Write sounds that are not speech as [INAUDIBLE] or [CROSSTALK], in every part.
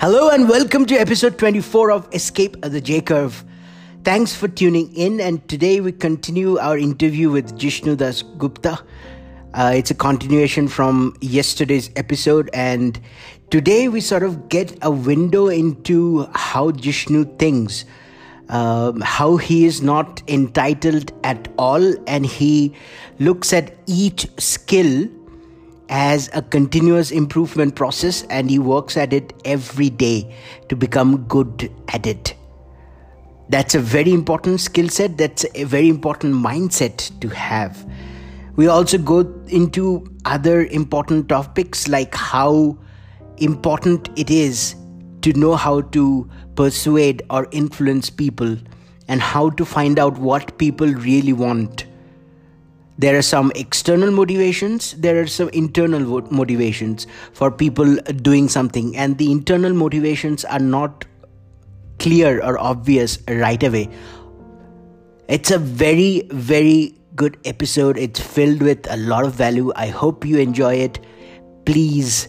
Hello and welcome to episode 24 of Escape the J Curve. Thanks for tuning in, and today we continue our interview with Jishnu Das Gupta. Uh, it's a continuation from yesterday's episode, and today we sort of get a window into how Jishnu thinks, um, how he is not entitled at all, and he looks at each skill as a continuous improvement process and he works at it every day to become good at it. That's a very important skill set, that's a very important mindset to have. We also go into other important topics like how important it is to know how to persuade or influence people and how to find out what people really want there are some external motivations there are some internal motivations for people doing something and the internal motivations are not clear or obvious right away. It's a very very good episode. It's filled with a lot of value. I hope you enjoy it. Please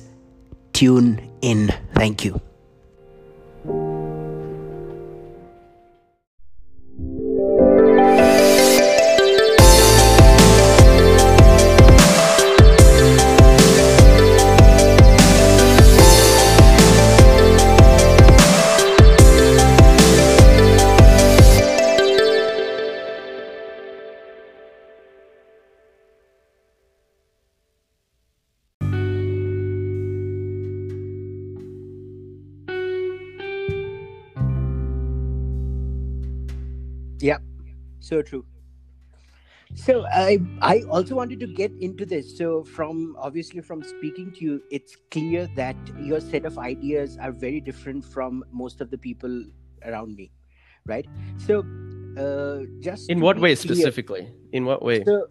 tune in. Thank you so true. So I I also wanted to get into this. So from obviously from speaking to you, it's clear that your set of ideas are very different from most of the people around me, right? So uh, just in what way clear, specifically? In what way? So,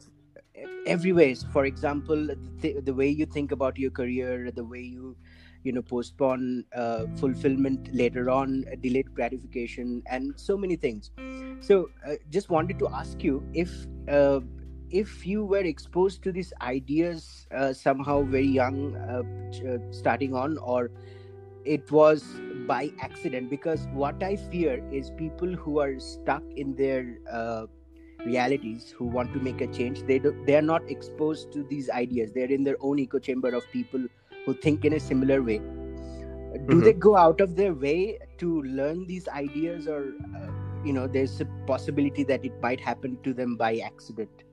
every ways. For example, the, the way you think about your career, the way you you know postpone uh, fulfillment later on delayed gratification and so many things. So uh, just wanted to ask you if uh, if you were exposed to these ideas uh, somehow very young uh, uh, starting on or it was by accident? Because what i fear is people who are stuck in their realities who want to make a change they do, they are not exposed to these ideas. They're in their own echo chamber of people who think in a similar way do mm-hmm. they go out of their way to learn these ideas or uh, you know there's a possibility that it might happen to them by accident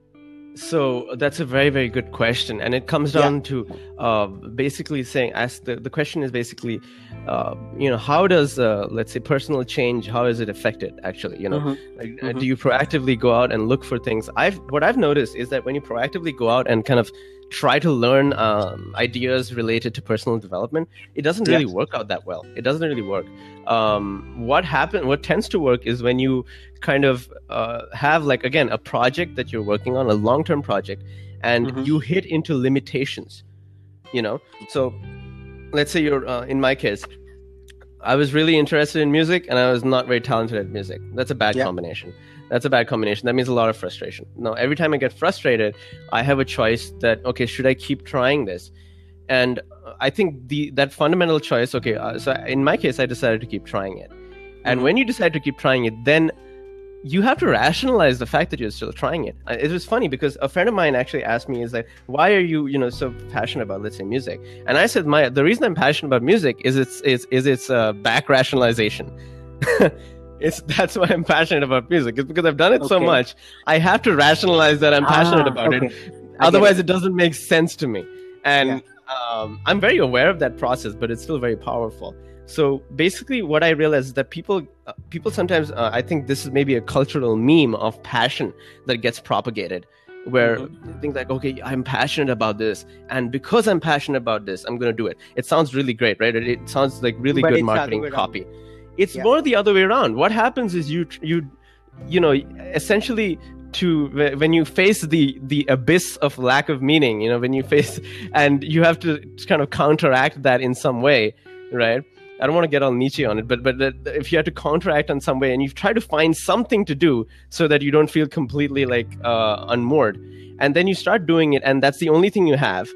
so that's a very very good question and it comes down yeah. to uh, basically saying as the, the question is basically uh, you know how does uh, let's say personal change how is it affected actually you know mm-hmm. Like, uh, mm-hmm. do you proactively go out and look for things i've what i've noticed is that when you proactively go out and kind of try to learn um, ideas related to personal development, it doesn't really work out that well. It doesn't really work. Um, what happen? What tends to work is when you kind of uh, have like again a project that you're working on, a long-term project, and mm-hmm. you hit into limitations. You know, so let's say you're uh, in my case. I was really interested in music and I was not very talented at music. That's a bad combination that's a bad combination that means a lot of frustration now every time i get frustrated i have a choice that okay should i keep trying this and i think the that fundamental choice okay uh, so in my case i decided to keep trying it and mm-hmm. when you decide to keep trying it then you have to rationalize the fact that you're still trying it. It was funny because a friend of mine actually asked me, "Is like, why are you, you know, so passionate about, let's say, music?" And I said, "My the reason I'm passionate about music is its is is its uh, back rationalization." [LAUGHS] it's [LAUGHS] that's why I'm passionate about music. It's because I've done it okay. so much. I have to rationalize that I'm passionate ah, about okay. it. Otherwise, it. it. doesn't make sense to me. And yeah. um, I'm very aware of that process, but it's still very powerful. So basically, what I realize is that people, uh, people sometimes, uh, I think this is maybe a cultural meme of passion that gets propagated, where mm-hmm. think like, okay, I'm passionate about this, and because I'm passionate about this, I'm going to do it. It sounds really great, right? It, it sounds like really but good marketing copy. It's yeah. more the other way around. What happens is you you you know essentially to when you face the the abyss of lack of meaning you know when you face [LAUGHS] and you have to kind of counteract that in some way right i don't want to get all nietzsche on it but but if you have to counteract in some way and you try to find something to do so that you don't feel completely like uh, unmoored and then you start doing it and that's the only thing you have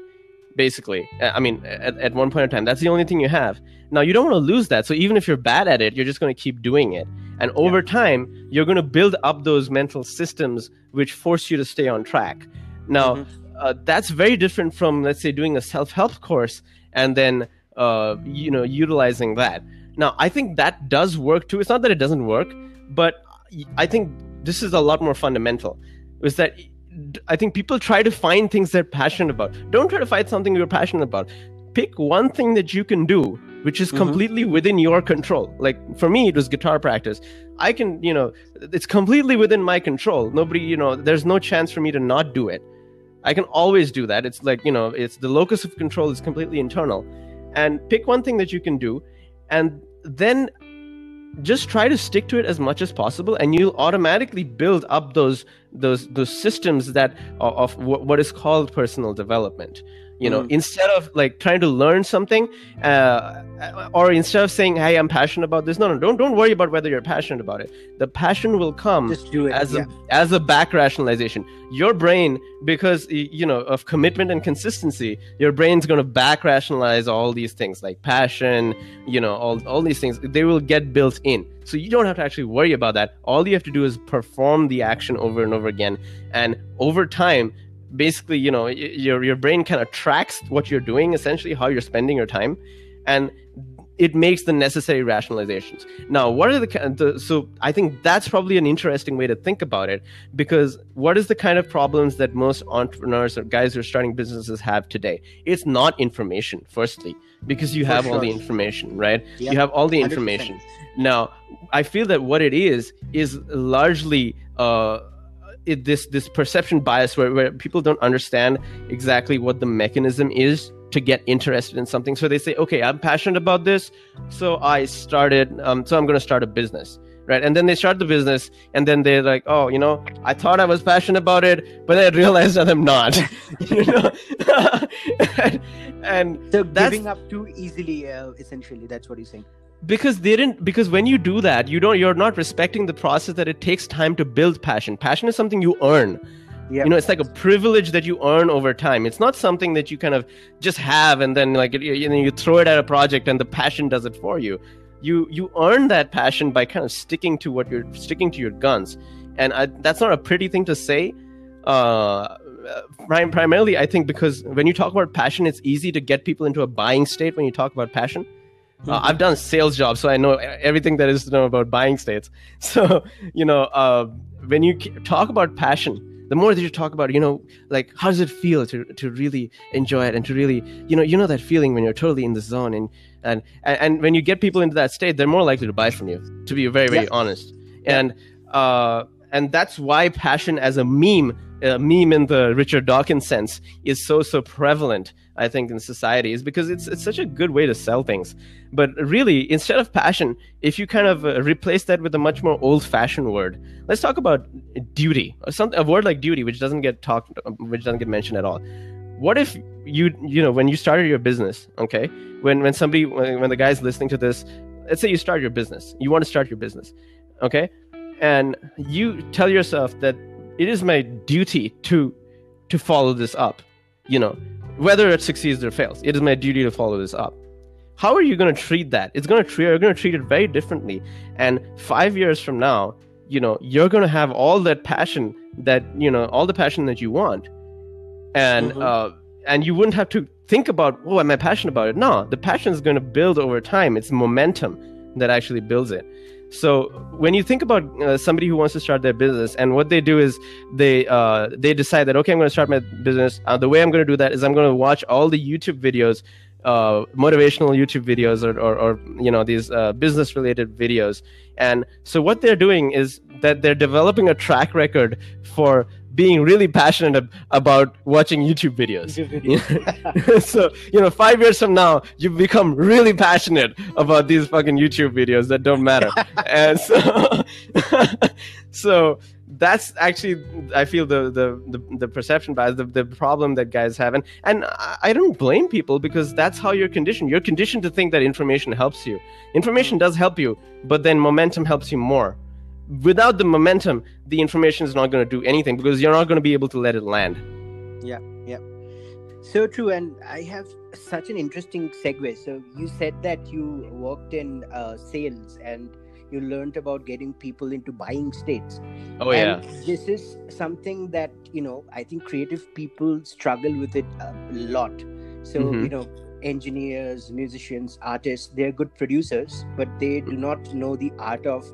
basically. I mean, at, at one point in time, that's the only thing you have. Now, you don't want to lose that. So even if you're bad at it, you're just going to keep doing it. And over yeah. time, you're going to build up those mental systems which force you to stay on track. Now, mm-hmm. uh, that's very different from, let's say, doing a self help course and then, uh, you know, utilizing that. Now, I think that does work too. It's not that it doesn't work, but I think this is a lot more fundamental. Is that I think people try to find things they're passionate about. Don't try to find something you're passionate about. Pick one thing that you can do, which is mm-hmm. completely within your control. Like for me, it was guitar practice. I can, you know, it's completely within my control. Nobody, you know, there's no chance for me to not do it. I can always do that. It's like, you know, it's the locus of control is completely internal. And pick one thing that you can do and then just try to stick to it as much as possible and you'll automatically build up those those those systems that of, of what is called personal development you know mm. instead of like trying to learn something uh, or instead of saying hey i'm passionate about this no no don't don't worry about whether you're passionate about it. The passion will come Just do it, as yeah. a as a back rationalization. Your brain because you know of commitment and consistency your brain's going to back rationalize all these things like passion you know all, all these things. They will get built in. So you don't have to actually worry about that. All you have to do is perform the action over and over again. And over time basically you know your your brain kind of tracks what you're doing essentially how you're spending your time and it makes the necessary rationalizations now what are the, the so i think that's probably an interesting way to think about it because what is the kind of problems that most entrepreneurs or guys who are starting businesses have today it's not information firstly because you For have sure. all the information right yep. you have all the information 100%. now i feel that what it is is largely uh, it, this this perception bias where, where people don't understand exactly what the mechanism is to get interested in something. So they say okay i'm passionate about this so i started um, so i'm going to start a business right? And then they start the business and then they're like oh you know i thought i was passionate about it but i realized [LAUGHS] that i'm not [LAUGHS] you know? [LAUGHS] And, and so giving up too easily uh, essentially that's what he's saying because they didn't because when you do that you don't you're not respecting the process that it takes time to build passion. Passion is something you earn. Yep. you know it's like a privilege that you earn over time. It's not something that you kind of just have and then like you, know, you throw it at a project and the passion does it for you. You you earn that passion by kind of sticking to what you're sticking to your guns. And I, that's not a pretty thing to say. Uh, prim- primarily i think because when you talk about passion it's easy to get people into a buying state when you talk about passion uh, I've done sales jobs, so I know everything there is to know about buying states. [LAUGHS] So, you know, uh, when you talk about passion, the more that you talk about, you know, like how does it feel to, to really enjoy it and to really, you know, you know that feeling when you're totally in the zone and and and when you get people into that state, they're more likely to buy from you. To be very very yeah. honest, yeah. and uh, and that's why passion as a meme, a meme in the Richard Dawkins sense, is so so prevalent I think in society is because it's it's such a good way to sell things. But really, instead of passion, if you kind of uh, replace that with a much more old-fashioned word, let's talk about duty, or some a word like duty, which doesn't get talked, which doesn't get mentioned at all. What if you you know when you started your business, okay? When when somebody when the guy's listening to this, let's say you start your business, you want to start your business, okay, and you tell yourself that it is my duty to to follow this up, you know whether it succeeds or fails. It is my duty to follow this up. How are you going to treat that? It's going to treat you're going to treat it very differently. And five years from now, you know, you're going to have all that passion that you know, all the passion that you want, and mm-hmm. uh, and you wouldn't have to think about, oh, am I passionate about it? No, the passion is going to build over time. It's momentum that actually builds it. So when you think about uh, somebody who wants to start their business, and what they do is they uh, they decide that okay, I'm going to start my business. Uh, the way I'm going to do that is I'm going to watch all the YouTube videos, uh, motivational YouTube videos, or, or, or you know these uh, business related videos. And so what they're doing is that they're developing a track record for being really passionate about watching YouTube videos. [LAUGHS] [LAUGHS] so, you know, five years from now, you become really passionate about these fucking YouTube videos that don't matter. [LAUGHS] and so, so that's actually, I feel the, the, the, the perception bias, the, the problem that guys have. And, and I don't blame people because that's how you're conditioned. You're conditioned to think that information helps you. Information does help you, but then momentum helps you more without the momentum, the information is not going to do anything because you're not going to be able to let it land. Yeah, yeah. So true, and I have such an interesting segue. So you said that you worked in uh, sales and you learned about getting people into buying states. Oh and yeah. this is something that you know I think creative people struggle with it a lot. So Mhm. you know, engineers, musicians, artists, they're good producers, but they do not know the art of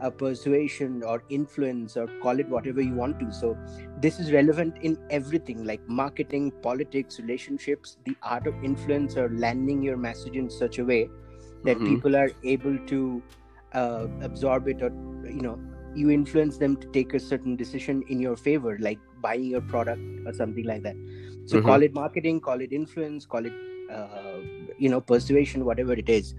uh, persuasion or influence or call it whatever you want to. So this is relevant in everything like marketing, politics, relationships, the art of influence or landing your message in such a way that Mhm. people are able to uh, absorb it or you know you influence them to take a certain decision in your favor like buying your product or something like that so Mhm. call it marketing call it influence call it uh, you know persuasion whatever it is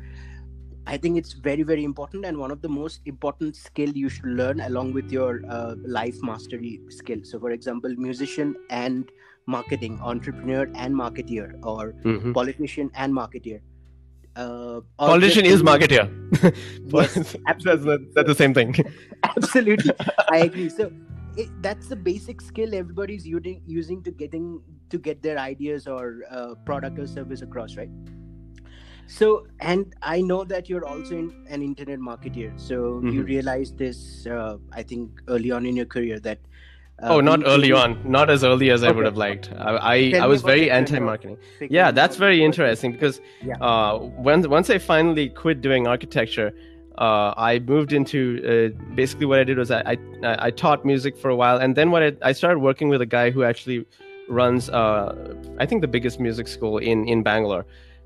i think it's very very important and one of the most important skill you should learn along with your uh, life mastery skill so for example musician and marketing entrepreneur and marketeer or Mhm. politician and marketeer uh, Politician is marketeer. [LAUGHS] Yes, [LAUGHS] that's, absolutely. that's the same thing. [LAUGHS] absolutely i agree so it, that's the basic skill everybody's using using to getting to get their ideas or uh, product or service across right so and i know that you're also in, an internet marketeer so you Mhm. realized this uh, i think early on in your career that uh, oh, not early on. Not as early as I would have liked. I I, I was very your journey of anti-marketing. Yeah, that's very interesting because Yeah. uh, when once I finally quit doing architecture, uh, I moved into uh, basically what I did was I, I I taught music for a while, and then what I, I started working with a guy who actually runs uh, I think the biggest music school in in Bangalore,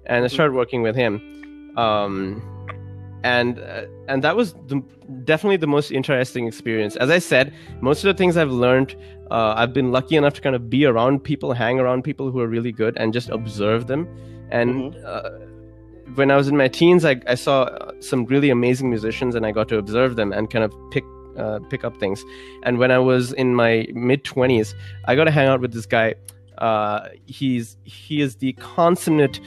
and I Mhm. started working with him. Um, and uh, and that was the, definitely the most interesting experience. As I said, most of the things I've learned, uh, I've been lucky enough to kind of be around people, hang around people who are really good, and just observe them. And uh, when I was in my teens, I, I saw uh, some really amazing musicians, and I got to observe them and kind of pick uh, pick up things. And when I was in my mid twenties, I got to hang out with this guy. Uh, he's he is the consummate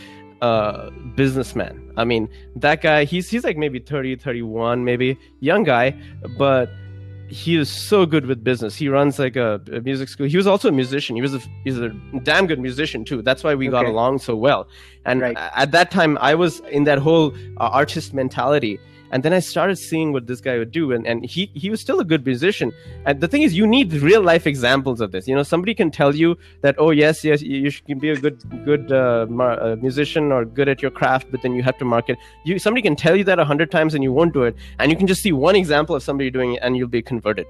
uh, businessman. I mean, that guy, he's he's like maybe 30, 31, maybe young guy, but he is so good with business. He runs like a, a music school. He was also a musician. He was a he's a damn good musician too. That's why we got along so well. And Right. at that time, I was in that whole uh, artist mentality. And then I started seeing what this guy would do, and, and he he was still a good musician. And the thing is, you need real life examples of this. You know, somebody can tell you that, oh yes, yes, you, can be a good good uh, mar- uh, musician or good at your craft, but then you have to market. You somebody can tell you that a hundred times and you won't do it, and you can just see one example of somebody doing it, and you'll be converted.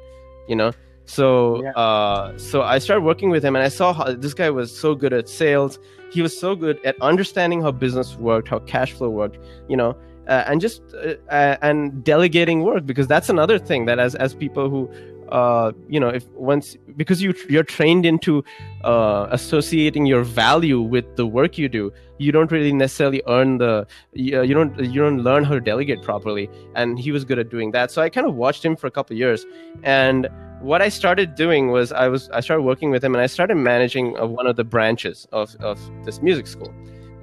You know. So Yeah. uh, so I started working with him, and I saw how this guy was so good at sales. He was so good at understanding how business worked, how cash flow worked. You know, uh, and just uh, uh, and delegating work because that's another thing that as as people who uh, you know if once because you you're trained into uh, associating your value with the work you do you don't really necessarily earn the you, uh, you don't you don't learn how to delegate properly and he was good at doing that. So i kind of watched him for a couple years and what i started doing was i was i started working with him and i started managing uh, one of the branches of of this music school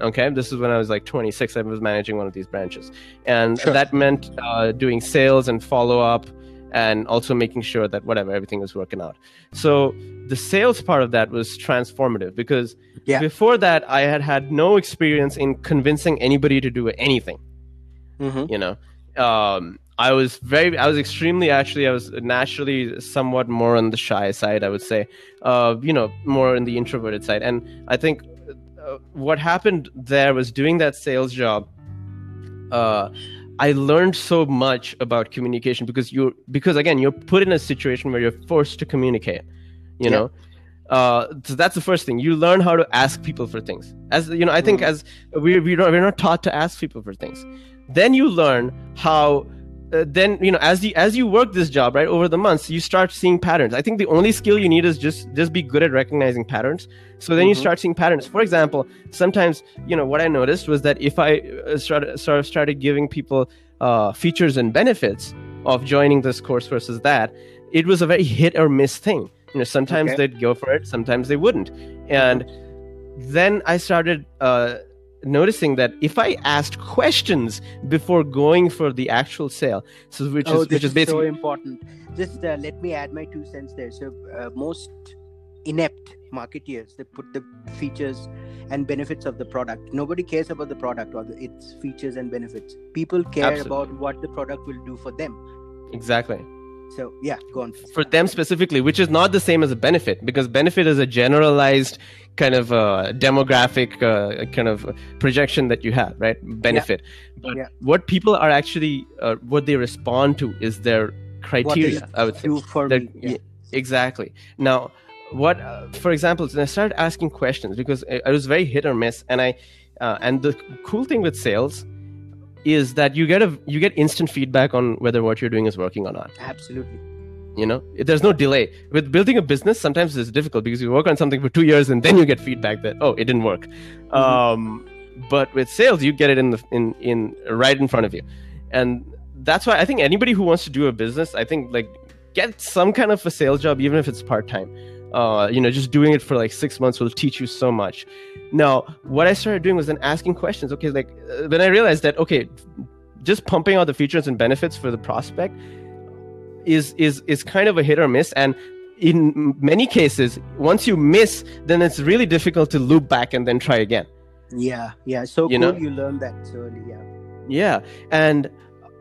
okay this is when i was like 26 i was managing one of these branches and Sure. that meant uh, doing sales and follow up and also making sure that whatever everything was working out so the sales part of that was transformative because Yeah. before that i had had no experience in convincing anybody to do anything Mhm. you know um, i was very i was extremely actually i was naturally somewhat more on the shy side i would say uh, you know more in the introverted side and i think uh, what happened there was doing that sales job uh, i learned so much about communication because you're because again you're put in a situation where you're forced to communicate you Yeah. know uh, so that's the first thing you learn how to ask people for things as you know i think Mm. as we, we don't, we're not taught to ask people for things then you learn how uh, then you know as you as you work this job right over the months you start seeing patterns. I think the only skill you need is just just be good at recognizing patterns. So then you Mhm. start seeing patterns. For example sometimes you know what i noticed was that if i uh, started sort of started giving people uh, features and benefits of joining this course versus that it was a very hit or miss thing. You know sometimes Okay. they'd go for it sometimes they wouldn't. And then i started uh, noticing that if I asked questions before going for the actual sale, so which oh, is which is so basically important. Just uh, let me add my two cents there. So uh, most inept marketeers they put the features and benefits of the product nobody cares about the product or the, its features and benefits people care Absolutely. about what the product will do for them exactly so yeah go on for them specifically which is not the same as a benefit because benefit is a generalized kind of uh, demographic uh, kind of projection that you have right? Benefit. But Yeah. what people are actually uh, what they respond to is their criteria is i would say do for that- me yeah. yeah, exactly. Now what uh, for example when i started asking questions because I, I was very hit or miss and i uh, and the cool thing with sales is that you get a you get instant feedback on whether what you're doing is working or not. Absolutely you know there's no delay. With building a business sometimes it's difficult because you work on something for two years and then you get feedback that oh it didn't work. Um, but with sales you get it in the in in right in front of you. And that's why i think anybody who wants to do a business i think like get some kind of a sales job even if it's part-time. Uh, you know just doing it for like six months will teach you so much. Now what i started doing was then asking questions. Okay like then i realized that okay just pumping out the features and benefits for the prospect is is is kind of a hit or miss. And in many cases once you miss then it's really difficult to loop back and then try again. Yeah yeah. So You cool know? you learn that early yeah. Yeah. And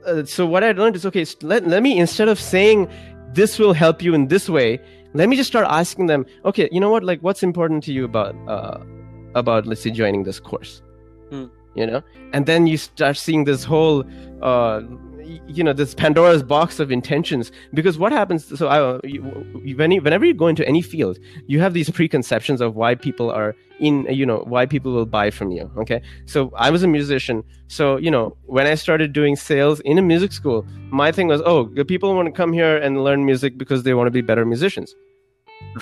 uh, so what i learned is okay let, let me instead of saying this will help you in this way let me just start asking them okay you know what? Like what's important to you about uh about let's say joining this course? Hmm. you know? And then you start seeing this whole uh y- you know this pandora's box of intentions. Because what happens so I, when you, whenever you go into any field you have these preconceptions of why people are in you know why people will buy from you okay? So i was a musician. So you know when i started doing sales in a music school my thing was oh the people want to come here and learn music because they want to be better musicians.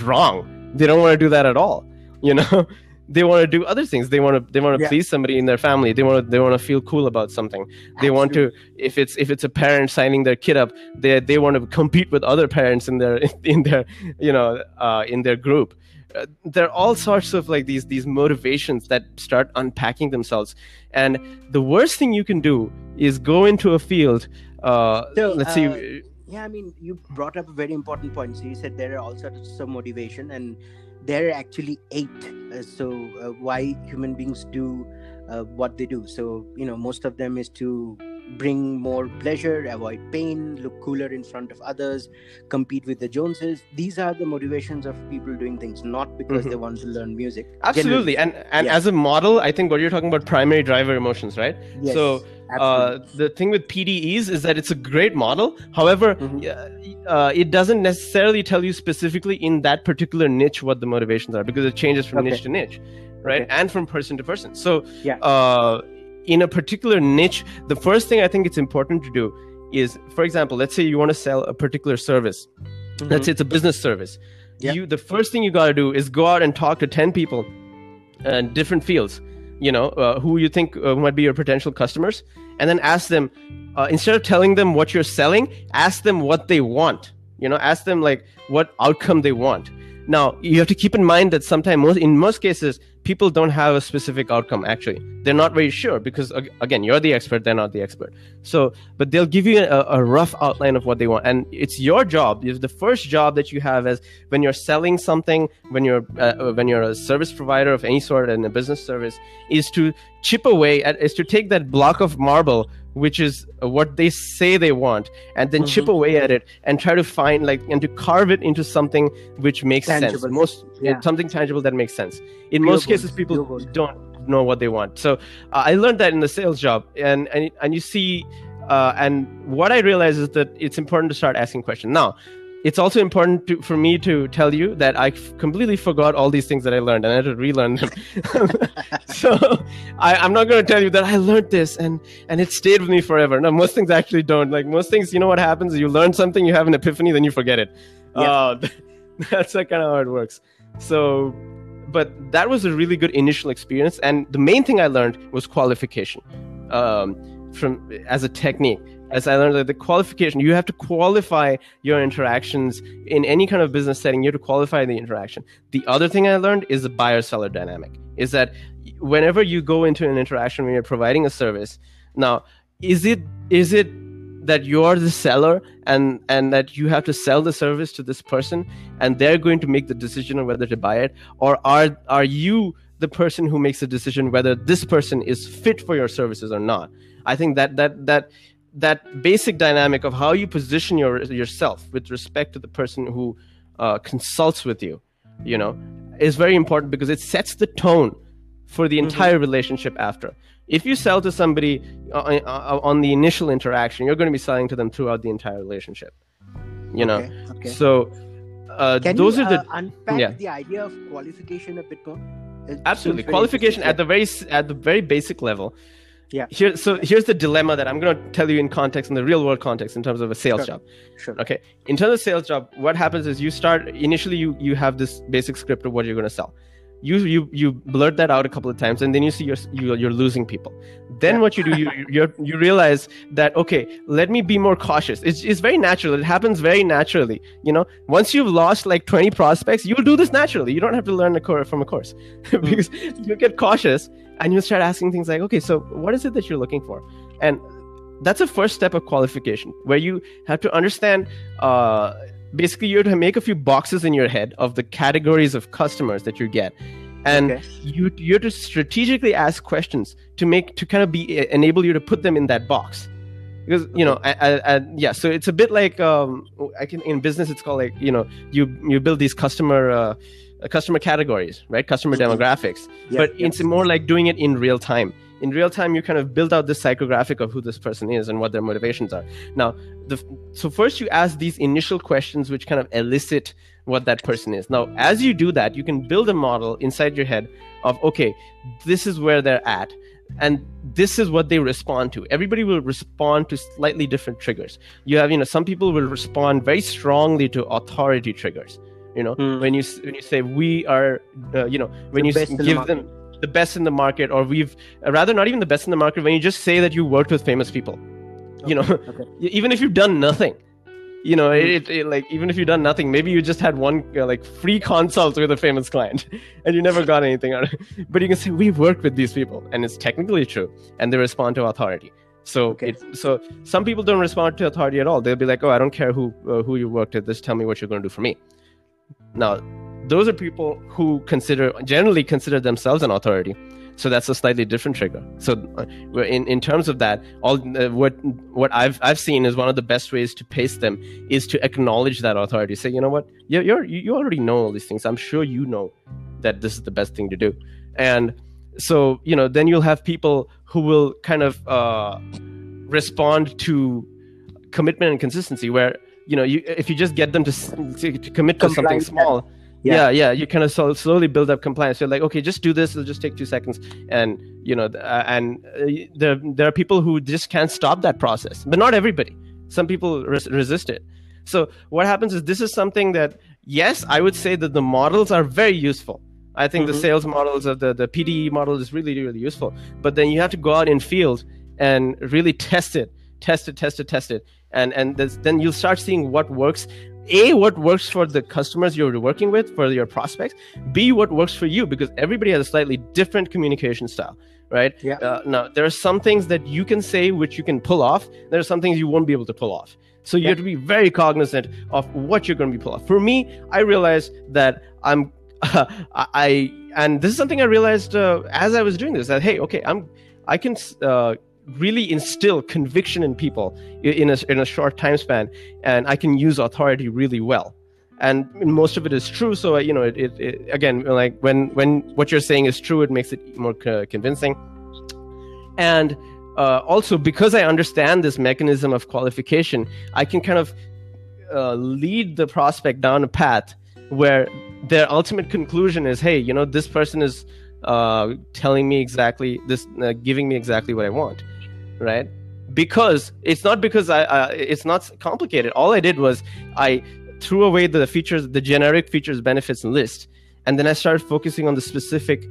Wrong. They don't want to do that at all you [LAUGHS] know they want to do other things. They want to they want to Yeah. please somebody in their family. They want to they want to feel cool about something. They want to if it's if it's a parent signing their kid up they they want to compete with other parents in their [LAUGHS] in their you know uh, in their group. Uh, there are all sorts of like these these motivations that start unpacking themselves. And the worst thing you can do is go into a field uh, So, let's uh, see yeah i mean you brought up a very important point. So you said there are all sorts of motivation and there are actually eight uh, so uh, why human beings do uh, what they do. So you know most of them is to bring more pleasure avoid pain look cooler in front of others compete with the joneses. These are the motivations of people doing things not because Mhm. they want to learn music. Absolutely. And and Yeah. as a model i think what you're talking about primary driver emotions right? Yes, so uh, the thing with PDEs is that it's a great model. However, Mhm. uh, it doesn't necessarily tell you specifically in that particular niche what the motivations are because it changes from Okay. niche to niche, right? Okay. And from person to person. So, Yeah. uh, in a particular niche, the first thing I think it's important to do is, for example, let's say you want to sell a particular service. Mhm. Let's say it's a business service. Yeah. You the first thing you got to do is go out and talk to ten people, uh, different fields. You know uh, who you think uh, might be your potential customers, and then ask them uh, instead of telling them what you're selling, ask them what they want. You know, ask them like what outcome they want. Now you have to keep in mind that sometimes, most, in most cases, people don't have a specific outcome. Actually, they're not very sure because again, you're the expert, they're not the expert. So, but they'll give you a, a rough outline of what they want, and it's your job. It's the first job that you have as when you're selling something, when you're uh, when you're a service provider of any sort and a business service, is to chip away at is to take that block of marble which is what they say they want and then chip Mhm. away at it and try to find like and to carve it into something which makes sense. Most Yeah. something tangible that makes sense. In Real most cases people don't know what they want. So uh, i learned that in the sales job and and, and you see uh, and what i realized is that it's important to start asking questions. Now it's also important to, for me to tell you that I f- completely forgot all these things that I learned and I had to relearn them. [LAUGHS] so I, I'm not going to tell you that I learned this and and it stayed with me forever. No, most things actually don't. Like most things, you know what happens? You learn something, you have an epiphany, then you forget it. Yeah. Uh, [LAUGHS] that's like kind of how it works. So, but that was a really good initial experience, and the main thing I learned was qualification um, from as a technique. As I learned that the qualification, you have to qualify your interactions in any kind of business setting. You have to qualify the interaction. The other thing I learned is the buyer seller dynamic. Is that whenever you go into an interaction when you're providing a service, now is it is it that you're the seller and and that you have to sell the service to this person and they're going to make the decision on whether to buy it or are are you the person who makes the decision whether this person is fit for your services or not i think that that that that basic dynamic of how you position your yourself with respect to the person who uh, consults with you you know is very important because it sets the tone for the mm-hmm. entire mm-hmm. relationship after if you sell to somebody uh, uh, on the initial interaction you're going to be selling to them throughout the entire relationship you know okay, okay. so uh, those you, are the uh, unpack yeah. the idea of qualification a bit more it absolutely qualification at the very at the very basic level yeah. Here so here's the dilemma that i'm going to tell you in context in the real world context in terms of a sales sure. job. Sure. Okay? In terms of sales job what happens is you start initially you you have this basic script of what you're going to sell. You you you blurt that out a couple of times and then you see you're you're, you're losing people. Then yeah. what you do you you you realize that okay let me be more cautious. It's, it's very natural. It happens very naturally you know? Once you've lost like 20 prospects you'll do this naturally. You don't have to learn a course from a course. Hmm. [LAUGHS] because mm. you get cautious and you start asking things like okay so what is it that you're looking for? And that's a first step of qualification where you have to understand uh, basically you have to make a few boxes in your head of the categories of customers that you get. And okay. you you have to strategically ask questions to make to kind of be enable you to put them in that box. Because you know I, I, I, yeah so it's a bit like um, i can in business it's called like you know you you build these customer uh, customer categories right? Customer mm-hmm. demographics. Yeah, but it's more like doing it in real time. In real time you kind of build out this psychographic of who this person is and what their motivations are. Now the, so first you ask these initial questions which kind of elicit what that person is. Now as you do that you can build a model inside your head of okay this is where they're at and this is what they respond to. Everybody will respond to slightly different triggers. You have you know some people will respond very strongly to authority triggers you know mm. when you when you say we are uh, you know when the you give the them the best in the market or we've uh, rather not even the best in the market when you just say that you worked with famous people okay. you know okay. [LAUGHS] even if you've done nothing you know it, it, it, like even if you've done nothing maybe you just had one uh, like free consult with a famous client [LAUGHS] and you never got anything out of it [LAUGHS] but you can say we've worked with these people and it's technically true and they respond to authority so okay. it, so some people don't respond to authority at all they'll be like oh i don't care who uh, who you worked with just tell me what you're going to do for me now those are people who consider generally consider themselves an authority. So that's a slightly different trigger. So uh, in, in terms of that all uh, what what i've i've seen is one of the best ways to pace them is to acknowledge that authority. Say you know what? You're, you're you already know all these things. I'm sure you know that this is the best thing to do. And so you know then you'll have people who will kind of uh, respond to commitment and consistency where you know you if you just get them to, to, to commit to something small yeah. yeah yeah you kind of so, slowly build up compliance. You're like okay just do this it'll just take two seconds. And you know uh, and uh, there, there are people who just can't stop that process but not everybody. Some people res- resist it. So what happens is this is something that yes i would say that the models are very useful. I think mm-hmm. the sales models of the, the pde model is really really useful. But then you have to go out in field and really test it test it test it test it and and then you'll start seeing what works. A what works for the customers you're working with for your prospects. B what works for you because everybody has a slightly different communication style right? Yeah. Uh, now there are some things that you can say which you can pull off. There are some things you won't be able to pull off. So you yeah. have to be very cognizant of what you're going to be pull off. For me i realized that i'm [LAUGHS] uh, i and this is something i realized uh, as i was doing this that hey okay i'm i can uh, really instill conviction in people in a, in a short time span and i can use authority really well. And most of it is true so you know it, it, it again like when when what you're saying is true it makes it more convincing. And uh, also because i understand this mechanism of qualification i can kind of uh, lead the prospect down a path where their ultimate conclusion is hey you know this person is uh, telling me exactly this uh, giving me exactly what i want right? Because it's not because I, uh, it's not complicated. All I did was I threw away the features, the generic features, benefits, list, and then I started focusing on the specific,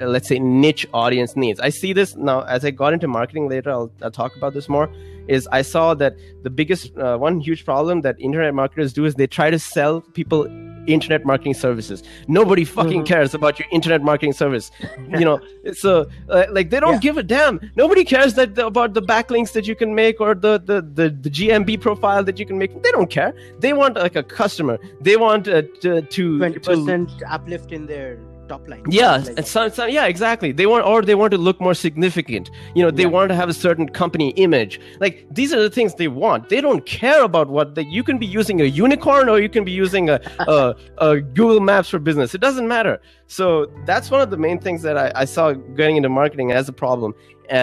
uh, let's say, niche audience needs. I see this now as I got into marketing later. I'll, I'll talk about this more. Is I saw that the biggest uh, one huge problem that internet marketers do is they try to sell people internet marketing services. Nobody fucking Mhm. cares about your internet marketing service. [LAUGHS] You know, so uh, like they don't Yeah. give a damn. Nobody cares that about the backlinks that you can make or the, the the the GMB profile that you can make. They don't care. They want like a customer. They want uh, to, to Twenty to percent uplift in their top line. yeah Like- some, some, yeah exactly. They want or they want to look more significant. You know they Yeah. want to have a certain company image. Like these are the things they want. They don't care about what that you can be using a unicorn or you can be using a, [LAUGHS] a, a google maps for business. It doesn't matter. So that's one of the main things that i, I saw getting into marketing as a problem.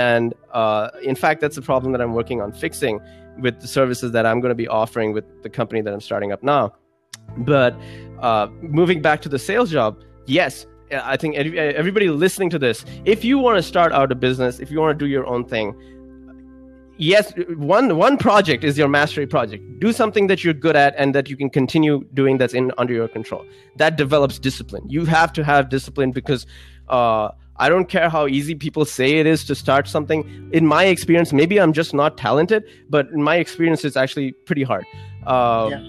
And uh, in fact that's a problem that i'm working on fixing with the services that i'm going to be offering with the company that i'm starting up now. But uh, moving back to the sales job yes i think everybody listening to this if you want to start out a business if you want to do your own thing yes one one project is your mastery project. Do something that you're good at and that you can continue doing that's in under your control. That develops discipline. You have to have discipline because uh, i don't care how easy people say it is to start something. In my experience maybe i'm just not talented but in my experience it's actually pretty hard. Uh, Yeah.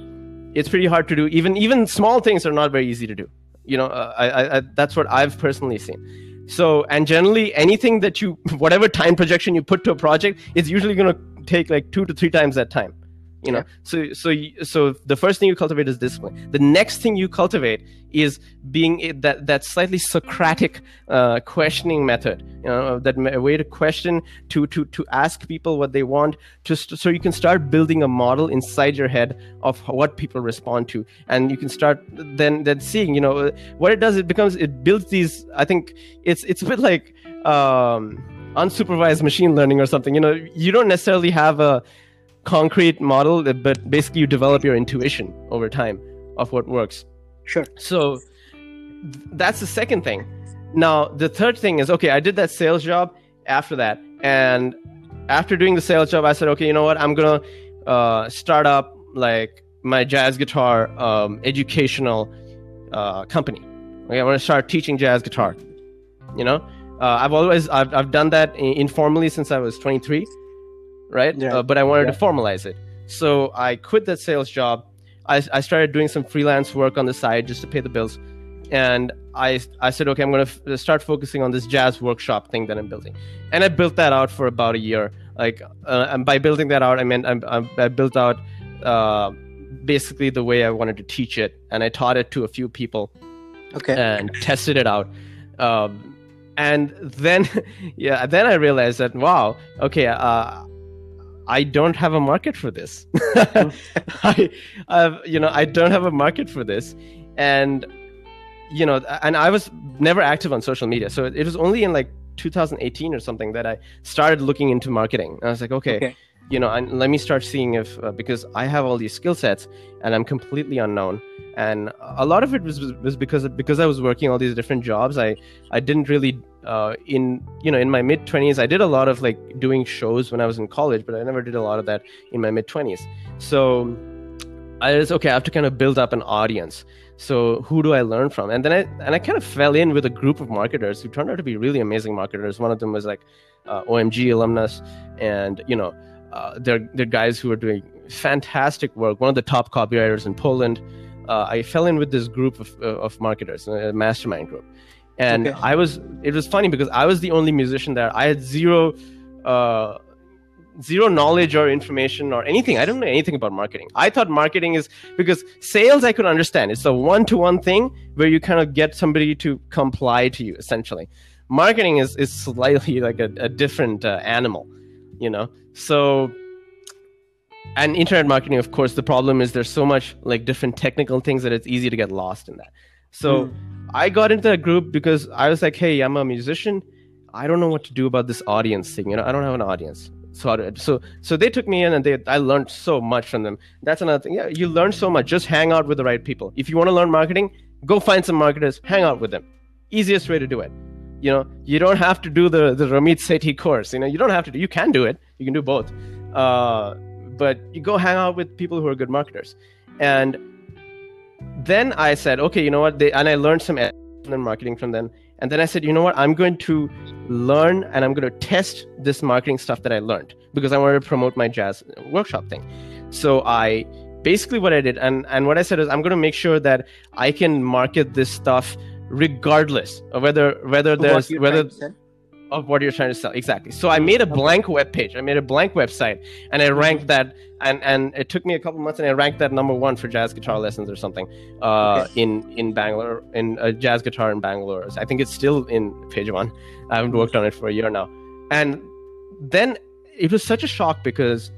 it's pretty hard to do. Even even small things are not very easy to do you know uh, I, I, that's what i've personally seen. So and generally anything that you [LAUGHS] whatever time projection you put to a project is usually going to take like two to three times that time you know? So so so the first thing you cultivate is discipline. The next thing you cultivate is being that that slightly socratic uh, questioning method you know that way to question to to to ask people what they want just so you can start building a model inside your head of what people respond to. And you can start then then seeing you know uh, what it does it becomes it builds these i think it's it's a bit like um unsupervised machine learning or something you know? You don't necessarily have a concrete model but basically you develop your intuition over time of what works Sure. so that's the second thing. Now, the third thing is okay, I did that sales job after that. And after doing the sales job, I said, okay, you know what? I'm going to uh, start up like my jazz guitar um, educational uh, company. Okay, I want to start teaching jazz guitar. You know, uh, I've always I've, I've done that informally since I was 23, right? Yeah. Uh, but I wanted Yeah. to formalize it. So I quit that sales job. I, I started doing some freelance work on the side just to pay the bills. And I, I said, okay, I'm going to f- start focusing on this jazz workshop thing that I'm building. And I built that out for about a year. Like, uh, and by building that out, I meant I'm, I'm, I built out uh, basically the way I wanted to teach it. And I taught it to a few people Okay. and tested it out. Um, and then, [LAUGHS] yeah, then I realized that wow, okay, uh, I don't have a market for this. [LAUGHS] I, I've, you know, I don't have a market for this, and you know, and I was never active on social media, so it was only in like 2018 or something that I started looking into marketing. I was like, okay, Okay. You know, and let me start seeing if uh, because I have all these skill sets and I'm completely unknown. And a lot of it was, was, because because I was working all these different jobs. I I didn't really uh, in you know in my mid 20s I did a lot of like doing shows when I was in college, but I never did a lot of that in my mid 20s. So I was okay. I have to kind of build up an audience. So who do I learn from? And then I and I kind of fell in with a group of marketers who turned out to be really amazing marketers. One of them was like uh, OMG alumnus, and you know uh, they're they're guys who are doing fantastic work. One of the top copywriters in Poland. Uh, I fell in with this group of uh, of marketers, a mastermind group, and Okay. I was. It was funny because I was the only musician there. I had zero. Uh, zero knowledge or information or anything. I don't know anything about marketing. I thought marketing is because sales I could understand. It's a one to one thing where you kind of get somebody to comply to you essentially. Marketing is, is slightly like a, a different uh, animal, you know? So, and internet marketing, of course, the problem is there's so much like different technical things that it's easy to get lost in that. So, Hmm. I got into that group because I was like, hey, I'm a musician. I don't know what to do about this audience thing. You know, I don't have an audience. So, so, so they took me in, and they, I learned so much from them. That's another thing. Yeah, you learn so much. Just hang out with the right people. If you want to learn marketing, go find some marketers, hang out with them. Easiest way to do it. You know, you don't have to do the the Ramit Sethi course. You know, you don't have to do. You can do it. You can do both. Uh, but you go hang out with people who are good marketers, and then I said, okay, you know what? They, and I learned some marketing from them. And then I said, you know what? I'm going to learn and I'm going to test this marketing stuff that I learned because I wanted to promote my jazz workshop thing. So I basically what I did, and and what I said is I'm going to make sure that I can market this stuff regardless of whether whether there's whether of what you're trying to sell. Exactly. So i made a blank web page. I made a blank website and i mm-hmm. ranked that and and it took me a couple months and i ranked that number one for jazz guitar lessons or something uh, okay. in in bangalore in a jazz guitar in bangalore. I think it's still in page one. I haven't worked on it for a year now. And then it was such a shock because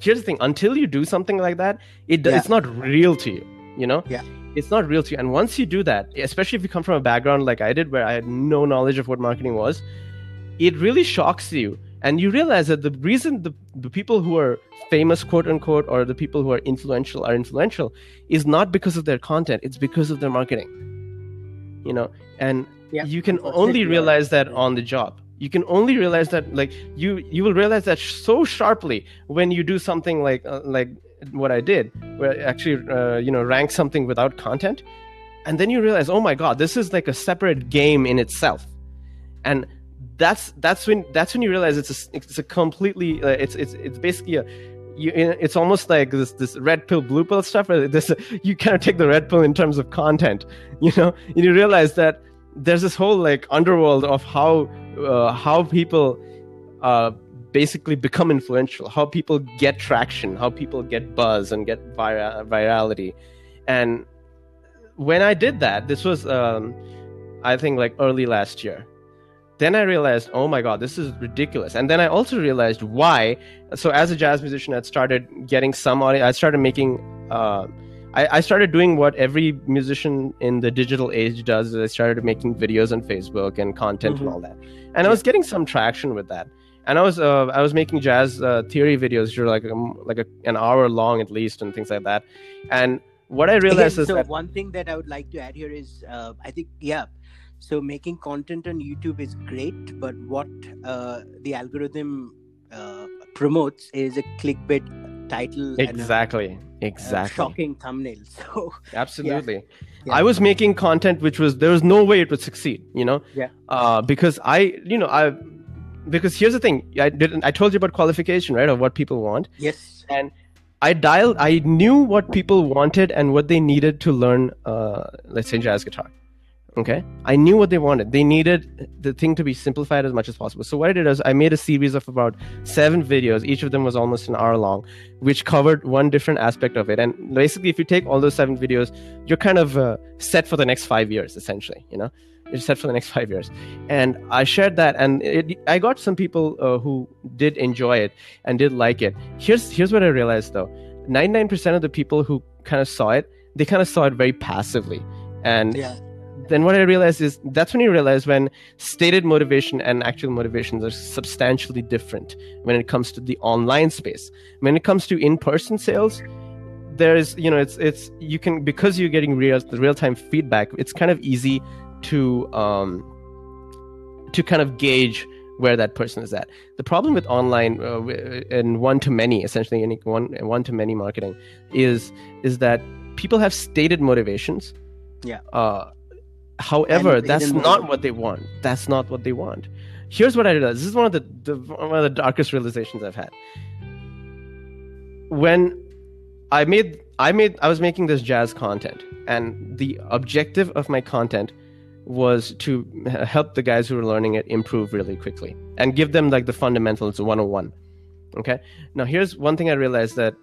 here's the thing until you do something like that it yeah. it's not real to you you know? Yeah it's not real to you. And once you do that especially if you come from a background like i did where i had no knowledge of what marketing was it really shocks you. And you realize that the reason the, the people who are famous quote unquote or the people who are influential are influential is not because of their content. It's because of their marketing you know? And yeah, you can only realize that on the job. You can only realize that like you you will realize that so sharply when you do something like uh, like what i did where I actually uh, you know rank something without content. And then you realize oh my god this is like a separate game in itself. And that's that's when that's when you realize it's a it's a completely uh, it's it's it's basically a you, it's almost like this this red pill blue pill stuff this [LAUGHS] you kind of take the red pill in terms of content [LAUGHS] you know? And you realize that there's this whole like underworld of how uh, how people uh, basically become influential how people get traction how people get buzz and get vir- virality and when i did that this was um, i think like early last year then I realized, oh my God, this is ridiculous. And then I also realized why. So as a jazz musician, I started getting some audio. I started making, uh, I, I, started doing what every musician in the digital age does. I started making videos on Facebook and content mm-hmm. and all that. And I was getting some traction with that. And I was uh, I was making jazz uh, theory videos, which were like um, like a, an hour long at least, and things like that. And what I realized Again, is that one thing that I would like to add here is uh, I think yeah. So making content on youtube is great but what uh, the algorithm uh, promotes is a clickbait title exactly a, exactly. a shocking thumbnail. [LAUGHS] So absolutely. Yeah. Yeah. i was making content which was there was no way it would succeed you know? Yeah. Uh, because i you know i because here's the thing. I didn't i told you about qualification right of what people want. Yes. And I dialed. I knew what people wanted and what they needed to learn. Uh, let's say jazz guitar okay? I knew what they wanted. They needed the thing to be simplified as much as possible. So what i did is i made a series of about seven videos. Each of them was almost an hour long which covered one different aspect of it. And basically if you take all those seven videos you're kind of uh, set for the next five years essentially you know you're set for the next five years and i shared that and it, i got some people uh, who did enjoy it and did like it here's here's what i realized though 99% of the people who kind of saw it they kind of saw it very passively and yeah then what I realized is that's when you realize when stated motivation and actual motivations are substantially different when it comes to the online space. When it comes to in-person sales, there's you know it's it's you can because you're getting real the real-time feedback. It's kind of easy to um to kind of gauge where that person is at. The problem with online uh, and one to many, essentially, any one one to many marketing, is is that people have stated motivations. Yeah. Uh, However, that's not what they want. That's not what they want. Here's what I realized. This is one of the, the one of the darkest realizations I've had. When I made I made I was making this jazz content, and the objective of my content was to help the guys who were learning it improve really quickly and give them like the fundamentals 101 okay now here's one thing i realized that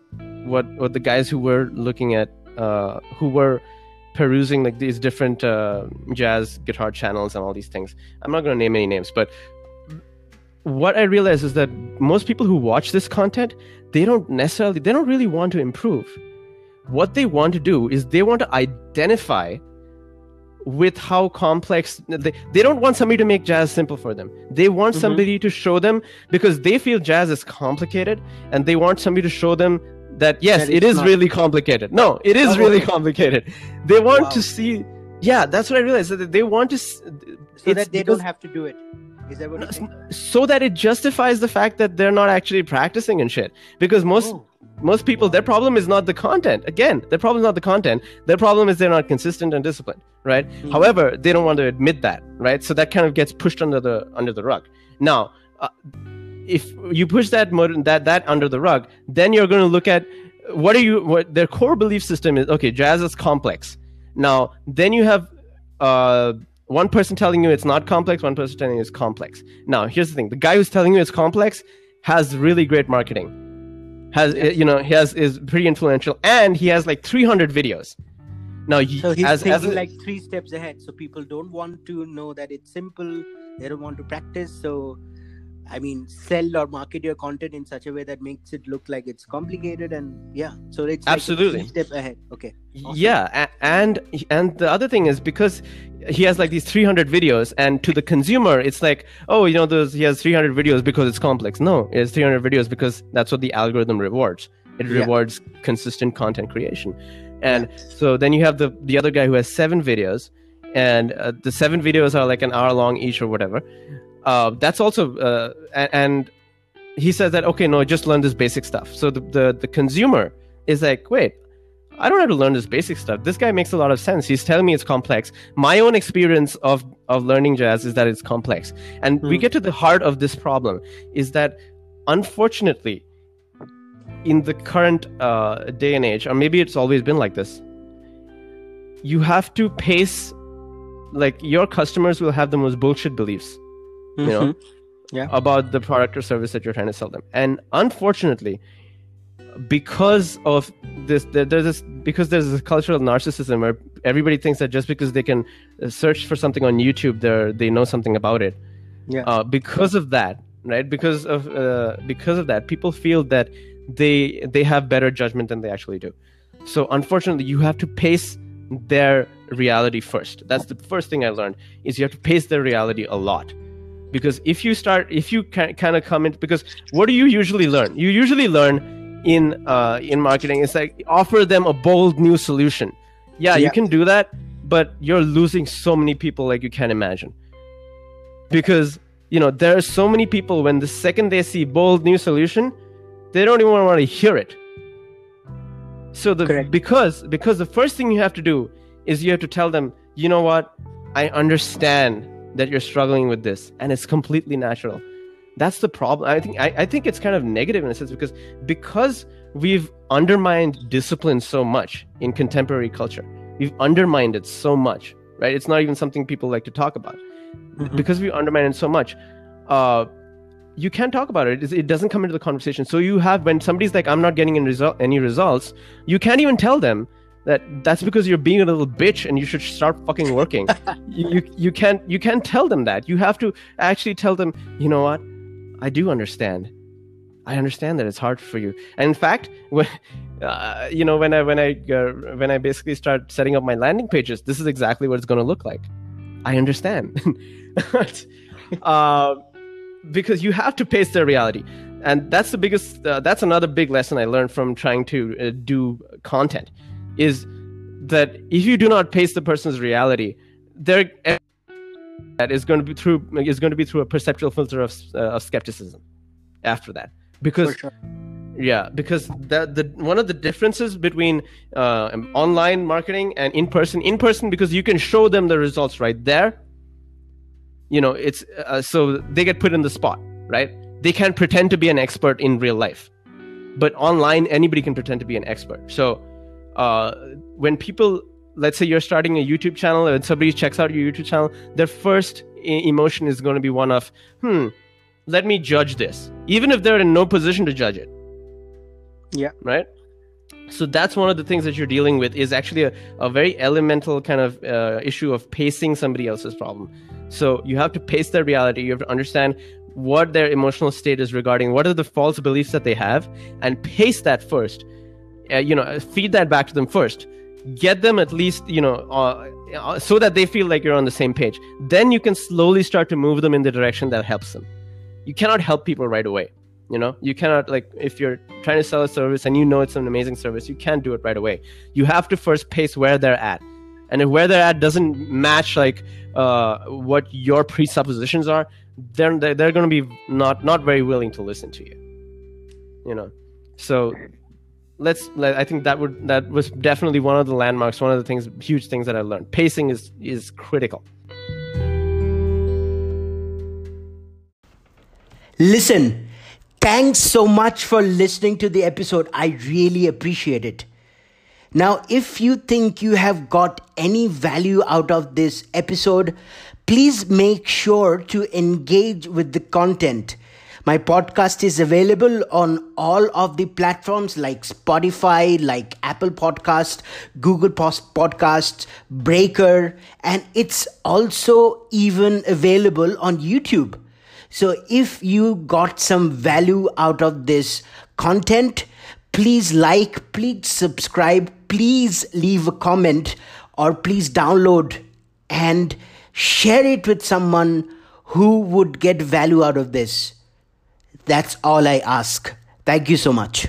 what what the guys who were looking at uh, who were perusing like these different uh, jazz guitar channels and all these things. I'm not going to name any names, but what I realize is that most people who watch this content, they don't necessarily, they don't really want to improve. What they want to do is they want to identify with how complex they, they don't want somebody to make jazz simple for them they want mm-hmm. somebody to show them because they feel jazz is complicated and they want somebody to show them that yes, that it is not... really complicated. No, it is oh, really complicated. They want wow. to see. Yeah, that's what I realized. That they want to. So that they don't have to do it. Is that what you're? So that it justifies the fact that they're not actually practicing and shit. Because most oh. Most people, their problem is not the content. Again, their problem is not the content. Their problem is they're not consistent and disciplined, right? Mm-hmm. However, they don't want to admit that, right? So that kind of gets pushed under the under the rug. Now. Uh, if you push that that that under the rug, then you're going to look at what are you what their core belief system is okay jazz is complex now then you have uh, one person telling you it's not complex one person telling you it's complex now here's the thing the guy who's telling you it's complex has really great marketing has you know he has is pretty influential and he has like 300 videos now so he's as, thinking as a, like three steps ahead so people don't want to know that it's simple they don't want to practice so I mean, sell or market your content in such a way that makes it look like it's complicated, and yeah, so it's absolutely like step ahead. Okay. Awesome. Yeah, and and the other thing is because he has like these 300 videos, and to the consumer, it's like, oh, you know, those he has 300 videos because it's complex. No, it's 300 videos because that's what the algorithm rewards. It yeah. rewards consistent content creation, and yeah. so then you have the the other guy who has seven videos, and uh, the seven videos are like an hour long each or whatever uh, that's also uh, and he says that okay no just learn this basic stuff so the, the the consumer is like wait i don't have to learn this basic stuff this guy makes a lot of sense he's telling me it's complex my own experience of of learning jazz is that it's complex and mm. we hmm. get to the heart of this problem is that unfortunately in the current uh, day and age or maybe it's always been like this you have to pace like your customers will have the most bullshit beliefs you know mm-hmm. yeah. about the product or service that you're trying to sell them and unfortunately because of this there's this because there's this cultural narcissism where everybody thinks that just because they can search for something on youtube they they know something about it. Yeah. Uh, because of that right? Because of uh, because of that people feel that they they have better judgment than they actually do. So unfortunately you have to pace their reality first. That's the first thing i learned is you have to pace their reality a lot. Because if you start if you kind of come in because what do you usually learn? You usually learn in uh, in marketing it's like offer them a bold new solution. Yeah, yeah, you can do that but you're losing so many people like you can't imagine. Because you know there are so many people when the second they see bold new solution they don't even want to hear it. So the Correct. because because the first thing you have to do is you have to tell them you know what? I understand that you're struggling with this and it's completely natural that's the problem. I think I, I, think it's kind of negative in a sense because because we've undermined discipline so much in contemporary culture we've undermined it so much right? It's not even something people like to talk about. Mm-hmm. because we undermine it so much uh, you can't talk about it. it doesn't come into the conversation. So you have when somebody's like i'm not getting any, result, any results you can't even tell them that that's because you're being a little bitch and you should start fucking working. [LAUGHS] You, you you can't you can't tell them that. You have to actually tell them you know what i do understand. I understand that it's hard for you. And in fact [LAUGHS] when uh, you know when i when i uh, when i basically start setting up my landing pages this is exactly what it's going to look like. I understand. [LAUGHS] Uh, because you have to pace their reality. And that's the biggest uh, that's another big lesson i learned from trying to uh, do content is that if you do not pace the person's reality, there that is going to be through is going to be through a perceptual filter of, uh, of skepticism after that. Because sure. yeah because the, the one of the differences between uh, online marketing and in person in person because you can show them the results right there you know it's uh, so they get put in the spot right? They can't pretend to be an expert in real life. But online anybody can pretend to be an expert. So uh, when people let's say you're starting a youtube channel and somebody checks out your youtube channel their first emotion is going to be one of hmm let me judge this even if they're in no position to judge it. Yeah. Right? So that's one of the things that you're dealing with is actually a, a very elemental kind of uh, issue of pacing somebody else's problem. So you have to pace their reality. You have to understand what their emotional state is regarding what are the false beliefs that they have and pace that first. Uh, you know feed that back to them first get them at least you know uh, uh, so that they feel like you're on the same page. Then you can slowly start to move them in the direction that helps them. You cannot help people right away you know? You cannot like if you're trying to sell a service and you know it's an amazing service you can't do it right away. You have to first pace where they're at. And if where they're at doesn't match like uh, what your presuppositions are then they're, they're going to be not not very willing to listen to you you know? So let's let, i think that would that was definitely one of the landmarks one of the things huge things that i learned pacing is is critical listen Thanks so much for listening to the episode. I really appreciate it. Now, if you think you have got any value out of this episode, please make sure to engage with the content. My podcast is available on all of the platforms like Spotify, like Apple Podcast, Google Post Podcasts, Breaker, and it's also even available on YouTube. So if you got some value out of this content, please like, please subscribe, please leave a comment, or please download and share it with someone who would get value out of this. That's all I ask. Thank you so much.